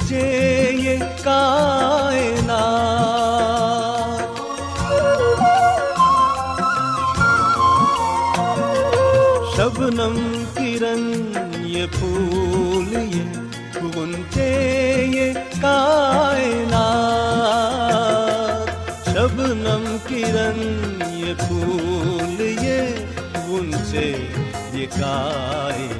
غنچے یہ کائنات۔ شبنم کرن یہ پھول، یہ غنچے یہ کائنات۔ شبنم کرن یہ پھول، یہ غنچے یہ کائنات۔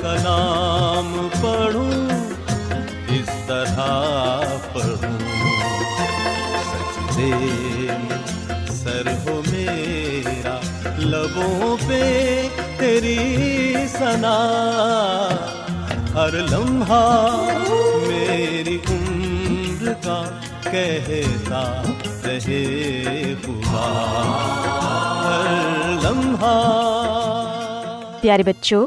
کلام پڑھوں، اس طرح پڑھوں۔ سجدے میں سر ہو میرا، لبوں پہ تیری سنا ہر لمحہ میری عمر کا کہتا رہے خدا ہر لمحہ۔ پیارے بچوں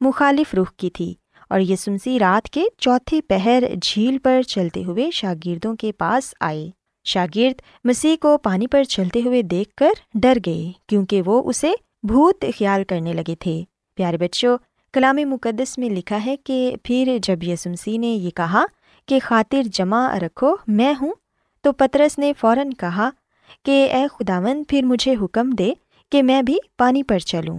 مخالف رخ کی تھی اور یہ رات کے چوتھی پہر جھیل پر چلتے ہوئے شاگردوں کے پاس آئے۔ شاگرد مسیح کو پانی پر چلتے ہوئے دیکھ کر ڈر گئے کیونکہ وہ اسے بھوت خیال کرنے لگے تھے۔ پیارے بچوں، کلام مقدس میں لکھا ہے کہ پھر جب یسمسی نے یہ کہا کہ خاطر جمع رکھو، میں ہوں، تو پترس نے فوراً کہا کہ اے خداون پھر مجھے حکم دے کہ میں بھی پانی پر چلوں۔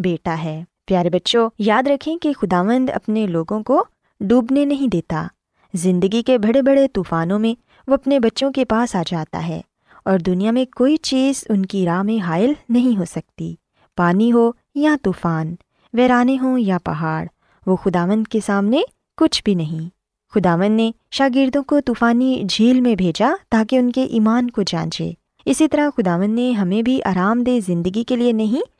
بیٹا ہے۔ پیارے بچوں، یاد رکھیں کہ خداوند اپنے لوگوں کو ڈوبنے نہیں دیتا۔ زندگی کے بڑے بڑے طوفانوں میں وہ اپنے بچوں کے پاس آ جاتا ہے اور دنیا میں کوئی چیز ان کی راہ میں حائل نہیں ہو سکتی۔ پانی ہو یا طوفان، ویرانے ہوں یا پہاڑ، وہ خداوند کے سامنے کچھ بھی نہیں۔ خداون نے شاگردوں کو طوفانی جھیل میں بھیجا تاکہ ان کے ایمان کو جانچے۔ اسی طرح خداون نے ہمیں بھی آرام دہ زندگی کے لیے نہیں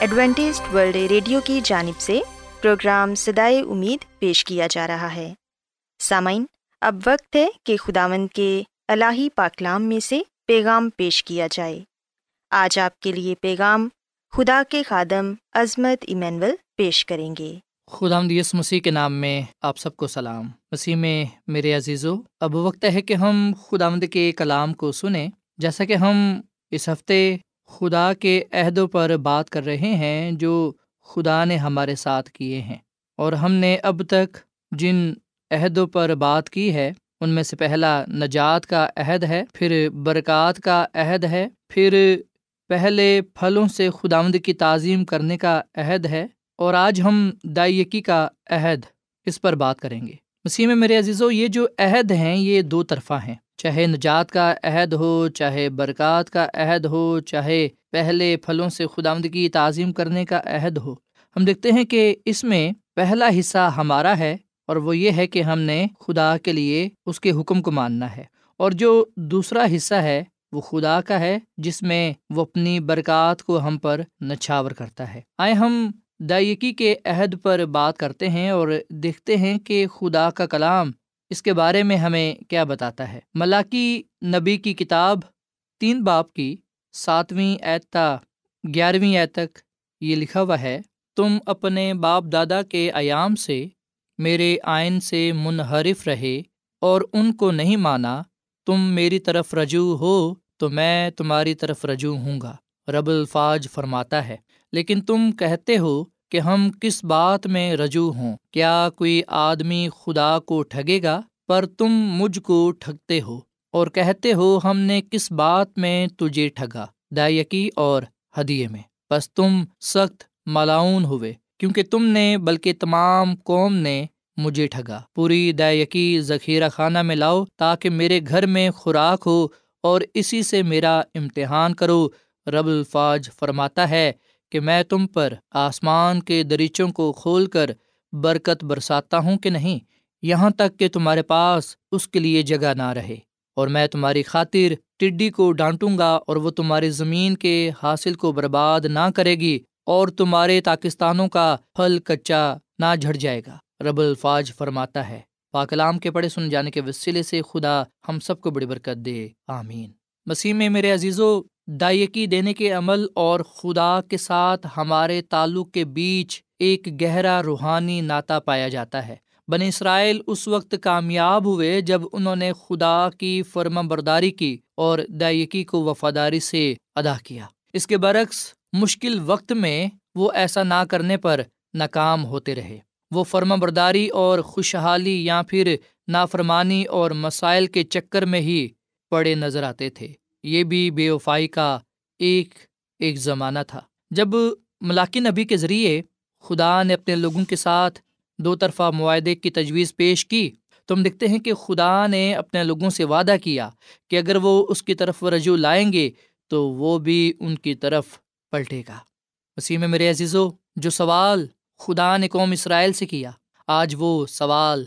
Adventist World Radio کی جانب سے پروگرام سدائے امید پیش کیا جا رہا ہے۔ سامعین، اب وقت ہے کہ خدا مند کے الہی پاکلام میں سے پیغام پیش کیا جائے۔ آج آپ کے لیے پیغام خدا کے خادم عظمت ایمینول پیش کریں گے۔ خدا یس مسیح کے نام میں آپ سب کو سلام۔ مسیح میں میرے عزیزو، اب وقت ہے کہ ہم خدا مد کے کلام کو سنیں۔ جیسا کہ ہم اس ہفتے خدا کے عہدوں پر بات کر رہے ہیں جو خدا نے ہمارے ساتھ کیے ہیں۔ اور ہم نے اب تک جن عہدوں پر بات کی ہے، ان میں سے پہلا نجات کا عہد ہے، پھر برکات کا عہد ہے، پھر پہلے پھلوں سے خداوند کی تعظیم کرنے کا عہد ہے۔ اور آج ہم دائیکی کا عہد اس پر بات کریں گے۔ مسیح میں میرے عزیز و یہ جو عہد ہیں، یہ دو طرفہ ہیں۔ چاہے نجات کا عہد ہو، چاہے برکات کا عہد ہو، چاہے پہلے پھلوں سے خداوند کی تعظیم کرنے کا عہد ہو۔ ہم دیکھتے ہیں کہ اس میں پہلا حصہ ہمارا ہے اور وہ یہ ہے کہ ہم نے خدا کے لیے اس کے حکم کو ماننا ہے۔ اور جو دوسرا حصہ ہے، وہ خدا کا ہے، جس میں وہ اپنی برکات کو ہم پر نچھاور کرتا ہے۔ آئے ہم دائیکی کے عہد پر بات کرتے ہیں اور دیکھتے ہیں کہ خدا کا کلام اس کے بارے میں ہمیں کیا بتاتا ہے؟ ملاکی نبی کی کتاب تین باپ کی ساتویں ایتا گیارہویں ایت تک یہ لکھا ہوا ہے، تم اپنے باپ دادا کے ایام سے میرے آئین سے منحرف رہے اور ان کو نہیں مانا، تم میری طرف رجوع ہو تو میں تمہاری طرف رجوع ہوں گا، رب الفاظ فرماتا ہے۔ لیکن تم کہتے ہو کہ ہم کس بات میں رجوع ہوں؟ کیا کوئی آدمی خدا کو ٹھگے گا پر تم مجھ کو ٹھگتے ہو؟ اور کہتے ہو ہم نے کس بات میں تجھے ٹھگا؟ دائیکی اور ہدیے میں۔ بس تم سخت ملاؤن ہوئے، کیونکہ تم نے، بلکہ تمام قوم نے مجھے ٹھگا۔ پوری دائیکی ذخیرہ خانہ میں لاؤ تاکہ میرے گھر میں خوراک ہو اور اسی سے میرا امتحان کرو، رب الفاظ فرماتا ہے۔ کہ میں تم پر آسمان کے دریچوں کو کھول کر برکت برساتا ہوں کہ نہیں؟ یہاں تک کہ تمہارے پاس اس کے لیے جگہ نہ رہے۔ اور میں تمہاری خاطر ٹڈی کو ڈانٹوں گا اور وہ تمہاری زمین کے حاصل کو برباد نہ کرے گی اور تمہارے پاکستانوں کا پھل کچا نہ جھڑ جائے گا۔ رب الفاظ فرماتا ہے۔ پاکلام کے پڑھے سن جانے کے وسیلے سے خدا ہم سب کو بڑی برکت دے۔ آمین۔ مسیح میں میرے عزیز و دائیکی دینے کے عمل اور خدا کے ساتھ ہمارے تعلق کے بیچ ایک گہرا روحانی ناطا پایا جاتا ہے۔ بن اسرائیل اس وقت کامیاب ہوئے جب انہوں نے خدا کی فرما برداری کی اور دائیکی کو وفاداری سے ادا کیا۔ اس کے برعکس، مشکل وقت میں وہ ایسا نہ کرنے پر ناکام ہوتے رہے۔ وہ فرما برداری اور خوشحالی یا پھر نافرمانی اور مسائل کے چکر میں ہی پڑے نظر آتے تھے۔ یہ بھی بے وفائی کا ایک ایک زمانہ تھا۔ جب ملاقی نبی کے ذریعے خدا نے اپنے لوگوں کے ساتھ دو طرفہ معاہدے کی تجویز پیش کی، تو ہم دیکھتے ہیں کہ خدا نے اپنے لوگوں سے وعدہ کیا کہ اگر وہ اس کی طرف رجوع لائیں گے، تو وہ بھی ان کی طرف پلٹے گا۔ وسیم میرے عزیزو، جو سوال خدا نے قوم اسرائیل سے کیا، آج وہ سوال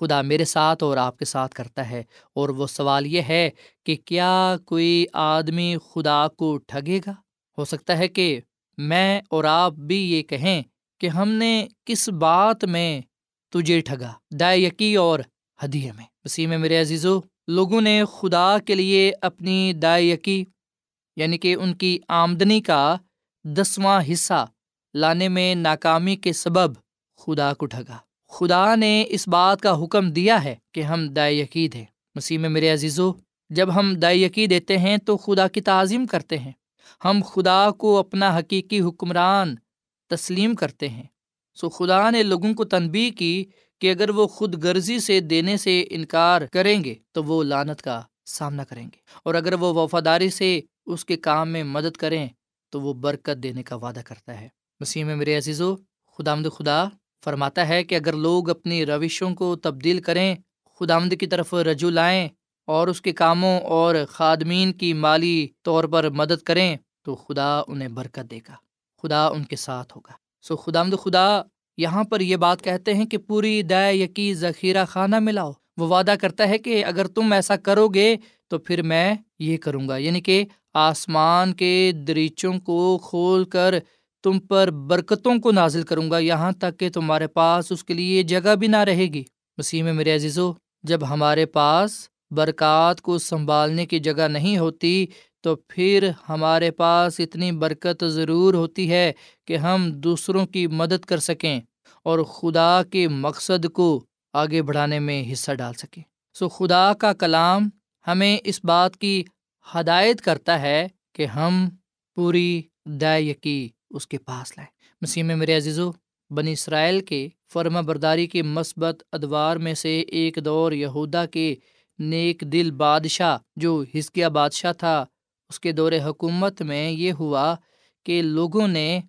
خدا میرے ساتھ اور آپ کے ساتھ کرتا ہے۔ اور وہ سوال یہ ہے کہ کیا کوئی آدمی خدا کو ٹھگے گا؟ ہو سکتا ہے کہ میں اور آپ بھی یہ کہیں کہ ہم نے کس بات میں تجھے ٹھگا؟ دائ یقی اور ہدیے میں۔ وسیم میرے عزیزو، لوگوں نے خدا کے لیے اپنی دائ یقی یعنی کہ ان کی آمدنی کا دسواں حصہ لانے میں ناکامی کے سبب خدا کو ٹھگا۔ خدا نے اس بات کا حکم دیا ہے کہ ہم دائیقید ہیں۔ مسیح میں میرے عزیزو، جب ہم دائیقی دیتے ہیں تو خدا کی تعظیم کرتے ہیں۔ ہم خدا کو اپنا حقیقی حکمران تسلیم کرتے ہیں۔ سو خدا نے لوگوں کو تنبی کی کہ اگر وہ خود غرضی سے دینے سے انکار کریں گے تو وہ لانت کا سامنا کریں گے۔ اور اگر وہ وفاداری سے اس کے کام میں مدد کریں تو وہ برکت دینے کا وعدہ کرتا ہے۔ مسیح میں میرے عزیز و خدا آمد خدا فرماتا ہے کہ اگر لوگ اپنی روشوں کو تبدیل کریں خدا کی طرف رجوع لائیں اور اس کے کاموں اور خادمین کی مالی طور پر مدد کریں، تو خدا انہیں برکت دے گا، خدا ان کے ساتھ ہوگا۔ سو خدا آمد خدا، یہاں پر یہ بات کہتے ہیں کہ پوری دائ یقی ذخیرہ خانہ ملاؤ وہ وعدہ کرتا ہے کہ اگر تم ایسا کرو گے، تو پھر میں یہ کروں گا۔ یعنی کہ آسمان کے دریچوں کو کھول کر تم پر برکتوں کو نازل کروں گا، یہاں تک کہ تمہارے پاس اس کے لیے جگہ بھی نہ رہے گی۔ مسیح میں میرے عزیزو، جب ہمارے پاس برکات کو سنبھالنے کی جگہ نہیں ہوتی، تو پھر ہمارے پاس اتنی برکت ضرور ہوتی ہے کہ ہم دوسروں کی مدد کر سکیں اور خدا کے مقصد کو آگے بڑھانے میں حصہ ڈال سکیں۔ سو خدا کا کلام ہمیں اس بات کی ہدایت کرتا ہے کہ ہم پوری یقی اس کے پاس لائیں مسیح میں میرے عزیزو، بنی اسرائیل کے فرما برداری کے مثبت ادوار میں سے ایک دور یہودا کے نیک دل بادشاہ، جو ہسکیا بادشاہ تھا، اس کے دور حکومت میں یہ ہوا کہ لوگوں نے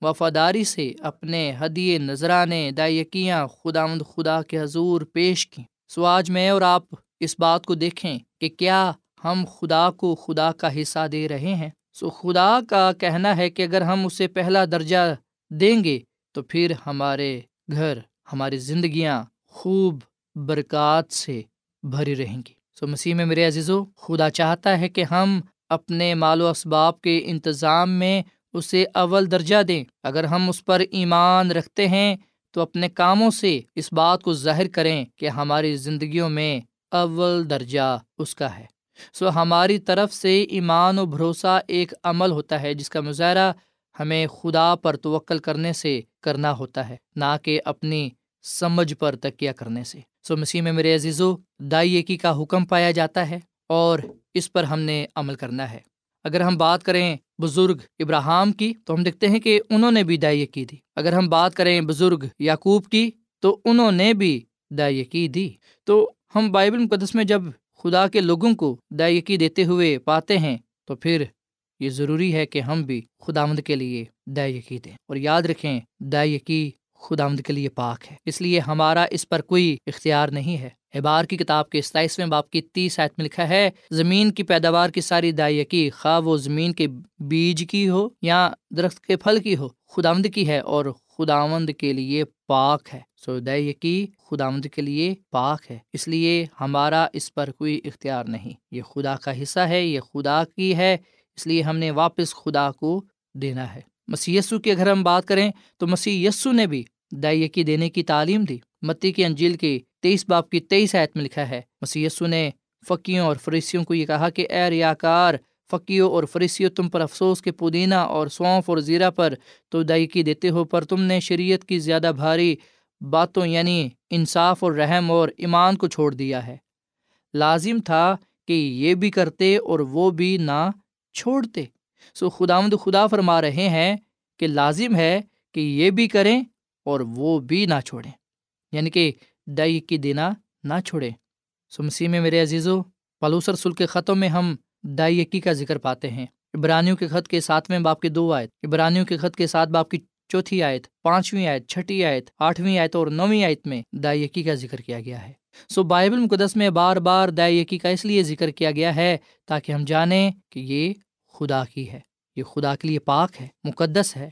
وفاداری سے اپنے ہدیے، نذرانے، دائیکیاں خدا مند خدا کے حضور پیش کیں۔ سو آج میں اور آپ اس بات کو دیکھیں کہ کیا ہم خدا کو خدا کا حصہ دے رہے ہیں۔ سو خدا کا کہنا ہے کہ اگر ہم اسے پہلا درجہ دیں گے تو پھر ہمارے گھر، ہماری زندگیاں خوب برکات سے بھری رہیں گی۔ سو مسیح میں میرے عزیزو، خدا چاہتا ہے کہ ہم اپنے مال و اسباب کے انتظام میں اسے اول درجہ دیں۔ اگر ہم اس پر ایمان رکھتے ہیں تو اپنے کاموں سے اس بات کو ظاہر کریں کہ ہماری زندگیوں میں اول درجہ اس کا ہے۔ سو ہماری طرف سے ایمان و بھروسہ ایک عمل ہوتا ہے، جس کا مظاہرہ ہمیں خدا پر توکل کرنے سے کرنا ہوتا ہے، نہ کہ اپنی سمجھ پر تکیہ کرنے سے۔ سو مسیح میں میرے عزیزو، دائی کا حکم پایا جاتا ہے اور اس پر ہم نے عمل کرنا ہے۔ اگر ہم بات کریں بزرگ ابراہم کی، تو ہم دیکھتے ہیں کہ انہوں نے بھی دائیں کی دی۔ اگر ہم بات کریں بزرگ یعقوب کی، تو انہوں نے بھی دائیں کی دی۔ تو ہم بائبل مقدس میں جب خدا کے لوگوں کو دائیں دیتے ہوئے پاتے ہیں، تو پھر یہ ضروری ہے کہ ہم بھی خدا مند کے لیے دائیں دیں۔ اور یاد رکھیں دائیں خدا مند کے لیے پاک ہے۔ اس لیے ہمارا اس پر کوئی اختیار نہیں ہے۔ احبار کی کتاب کے ستائیسویں باپ کی تیس آیت میں لکھا ہے، زمین کی پیداوار کی ساری دائیکی خواہ وہ زمین کے بیج کی ہو یا درخت کے پھل کی ہو، خداوند کی ہے اور خداوند کے لیے پاک ہے۔ سو دائیکی خداوند کے لیے پاک ہے۔ اس لیے ہمارا اس پر کوئی اختیار نہیں۔ یہ خدا کا حصہ ہے، یہ خدا کی ہے۔ اس لیے ہم نے واپس خدا کو دینا ہے۔ مسی یسو کی اگر ہم بات کریں تو مسیح یسو نے بھی دائیکی دینے کی تعلیم دی۔ متی کی انجیل کے تیئیس باپ کی تیئیس آیت میں لکھا ہے۔ مسی یسو نے فقیوں اور فریسیوں کو یہ کہا کہ اے ریا کار فقیوں اور فریسیوں تم پر افسوس کے پودینہ اور سونف اور زیرہ پر تو دائیکی دیتے ہو، پر تم نے شریعت کی زیادہ بھاری باتوں یعنی انصاف اور رحم اور ایمان کو چھوڑ دیا ہے۔ لازم تھا کہ یہ بھی کرتے اور وہ بھی نہ چھوڑتے۔ سو خدا مد خدا فرما رہے ہیں کہ لازم ہے کہ یہ بھی کریں اور وہ بھی نہ چھوڑیں۔ یعنی کہ دئی کی دینا نہ چھوڑیں۔ سو مسیح میں میرے عزیز و پلوسر سل کے خطوں میں ہم دائی کا ذکر پاتے ہیں۔ ابرانیوں کے خط کے ساتویں باپ کے دو آیت ابرانیوں کے خط کے ساتھ باپ کی چوتھی آیت، پانچویں آیت، چھٹی آیت، آٹھویں آیت اور نویں آیت میں دائی کا ذکر کیا گیا ہے۔ سو بائبل مقدس میں بار بار دائی کا اس لیے ذکر کیا گیا ہے تاکہ ہم جانیں کہ یہ خدا کی ہے۔ یہ خدا کے لیے پاک ہے، مقدس ہے۔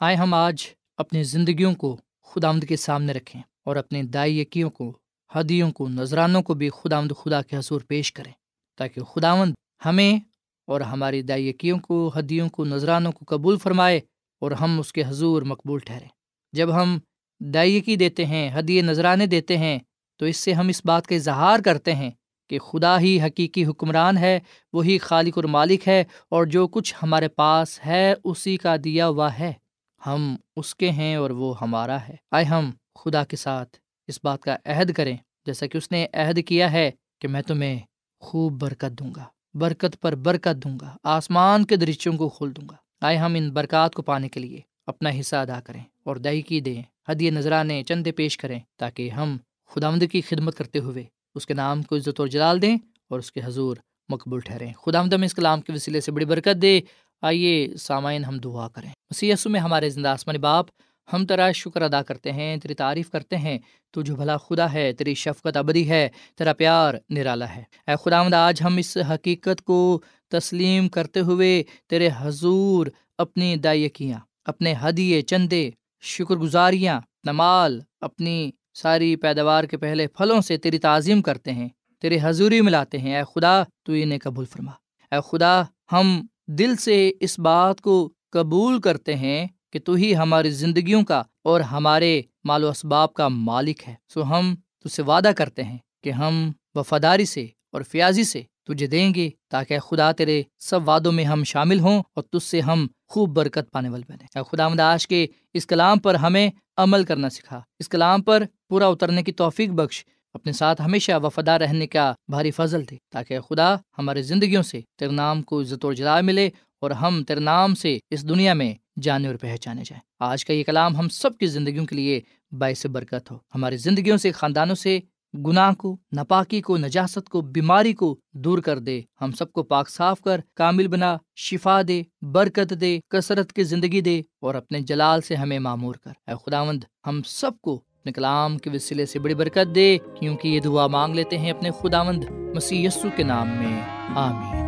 آئے ہم آج اپنی زندگیوں کو خدا آمد کے سامنے رکھیں اور اپنے دائی یقیوں کو، ہدیوں کو، نذرانوں کو بھی خدا آمد خدا کے حضور پیش کریں تاکہ خداوند ہمیں اور ہماری دائی یقیوں کو، ہدیوں کو، نذرانوں کو قبول فرمائے اور ہم اس کے حضور مقبول ٹھہریں۔ جب ہم دائیکی دیتے ہیں، ہدیے، نذرانے دیتے ہیں، تو اس سے ہم اس بات کا اظہار کرتے ہیں کہ خدا ہی حقیقی حکمران ہے، وہی خالق اور مالک ہے اور جو کچھ ہمارے پاس ہے، اسی کا دیا ہوا ہے۔ ہم اس کے ہیں اور وہ ہمارا ہے۔ آئے ہم خدا کے ساتھ اس بات کا عہد کریں۔ جیسا کہ اس نے عہد کیا ہے کہ میں تمہیں خوب برکت دوں گا۔ برکت پر برکت دوں گا، آسمان کے درچوں کو کھول دوں گا۔ آئے ہم ان برکات کو پانے کے لیے اپنا حصہ ادا کریں اور دہی کی دیں، ہدیے نذرانے، چندے پیش کریں تاکہ ہم خدا کی خدمت کرتے ہوئے اس کے نام کو عزت اور جلال دیں اور اس کے حضور مقبول ٹھہریں۔ خدا آمدم اس کلام کے وسیلے سے بڑی برکت دے۔ آئیے سامعین ہم دعا کریں۔ اسی میں ہمارے زندہ آسمانی باپ ہم تیرا شکر ادا کرتے ہیں، تیری تعریف کرتے ہیں۔ تو جو بھلا خدا ہے، تیری شفقت ابدی ہے، تیرا پیار نرالا ہے۔ اے خدا آمد آج ہم اس حقیقت کو تسلیم کرتے ہوئے تیرے حضور اپنی دائیکیاں، اپنے ہدیے، چندے شکر گزاریاں نمال، اپنی ساری پیداوار کے پہلے پھلوں سے تیری تعظیم کرتے ہیں، تیرے حضوری ملاتے ہیں۔ اے خدا، تو انہیں قبول فرما۔ اے خدا، ہم دل سے اس بات کو قبول کرتے ہیں کہ تو ہی ہماری زندگیوں کا اور ہمارے مال و اسباب کا مالک ہے۔ سو ہم تو سے وعدہ کرتے ہیں کہ ہم وفاداری سے اور فیاضی سے تجھے دیں گے تاکہ خدا تیرے سب وادوں میں ہم شامل ہوں اور تج سے ہم خوب برکت پانے والے بنے خدا مداش کے اس کلام پر ہمیں عمل کرنا سکھا۔ اس کلام پر پورا اترنے کی توفیق بخش۔ اپنے ساتھ ہمیشہ وفادار رہنے کا بھاری فضل دے تاکہ خدا ہماری زندگیوں سے تیرے نام کو عزت و جلال ملے اور ہم تیرے نام سے اس دنیا میں جانے اور پہچانے جائیں۔ آج کا یہ کلام ہم سب کی زندگیوں کے لیے باعث برکت ہو۔ ہماری زندگیوں سے، خاندانوں سے گناہ کو، ناپاکی کو، نجاست کو، بیماری کو دور کر دے۔ ہم سب کو پاک صاف کر، کامل بنا، شفا دے، برکت دے، کثرت کی زندگی دے اور اپنے جلال سے ہمیں معمور کر۔ اے خداوند، ہم سب کو اپنے کلام کے وسیلے سے بڑی برکت دے، کیونکہ یہ دعا مانگ لیتے ہیں اپنے خداوند مسیح یسو کے نام میں۔ آمین۔